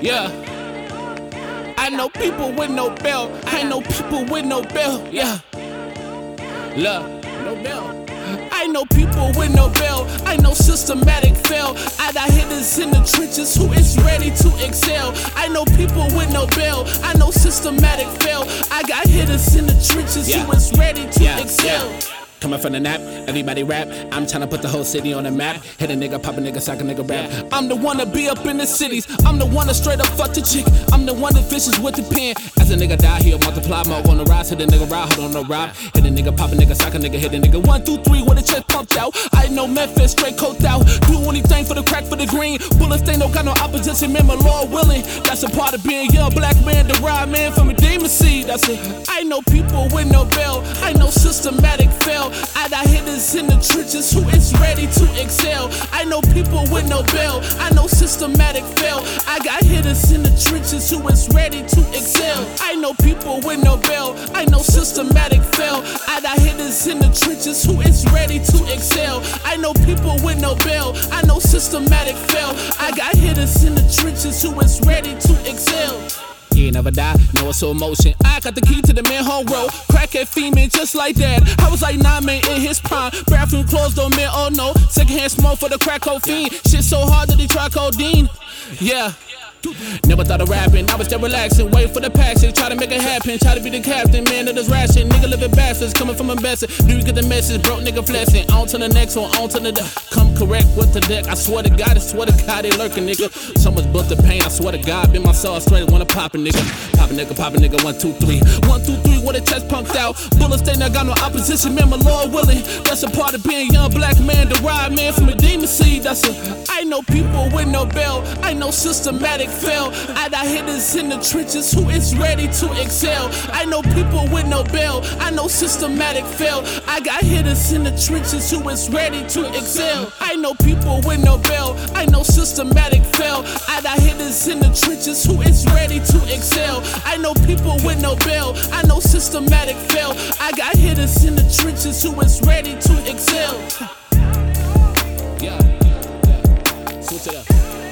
Yeah. I know people with no bail. I know people with no bail. Yeah. Look, no bail. I know people with no bail. I know systematic fail. I got hitters in the trenches who is ready to excel. I know people with no bail. I know systematic fail. I got hitters in the trenches Yeah. who is ready to Yeah, excel. yeah. Coming from the nap, everybody rap. I'm trying to put the whole city on the map. Hit a nigga, pop a nigga, sock a nigga rap. I'm the one to be up in the cities. I'm the one to straight up fuck the chick. I'm the one that fishes with the pen. As a nigga die, he'll multiply. More on the rise, hit a nigga ride, hold on the rob. Hit a nigga, pop a nigga, sock a nigga, hit a nigga. One, two, three, with a chest pumped out. I know Memphis, straight coked out. Do anything for the crack, for the green. Bullets, they don't got no opposition, man, my Lord willing. That's a part of being young black man, the ride man from a demon seed. That's it. I know people with no bail. I know systematic to. I know people with no bail. I know systematic fail. I got hitters in the trenches who is ready to excel. I know people with no bail. I know systematic fail. I got hitters in the trenches who is ready to excel. I know people with no bail. I know systematic fail. I got hitters in the trenches who is ready to excel. Ain't never die, no it's slow motion. I got the key to the manhole road. Crackhead female just like that. I was like nine man in his prime. Bathroom closed on man, oh no. Secondhand smoke for the crack fiend. Shit so hard that he try codeine. Yeah. Never thought of rapping, I was just relaxing, wait for the passion, try to make it happen, try to be the captain, man of this ration, nigga living bastards, coming from a message. Do you get the message? Broke nigga flexing, on to the next one, on to the come correct with the deck. I swear to God, I swear to God, they lurking, nigga. So much blood to pain, I swear to God, been my soul straight, wanna pop a nigga, pop a nigga, pop a nigga, one, two, three. One, two, three, with a chest pumped out. Bullets, they not got no opposition, man, my Lord willing. That's a part of being young black man, the ride man from a demon seed. That's a, I know people with no bail. I know systematic fail. I got hitters in the trenches who is ready to excel. I know people with no bail. I know systematic fail. I got hitters in the trenches who is ready to excel. I know people with no bail. I know systematic fail. I got hitters in the trenches who is ready to excel. I know people with no bail. I know systematic fail. I got hitters in the trenches who is ready to excel. Yeah, yeah. Switch it up.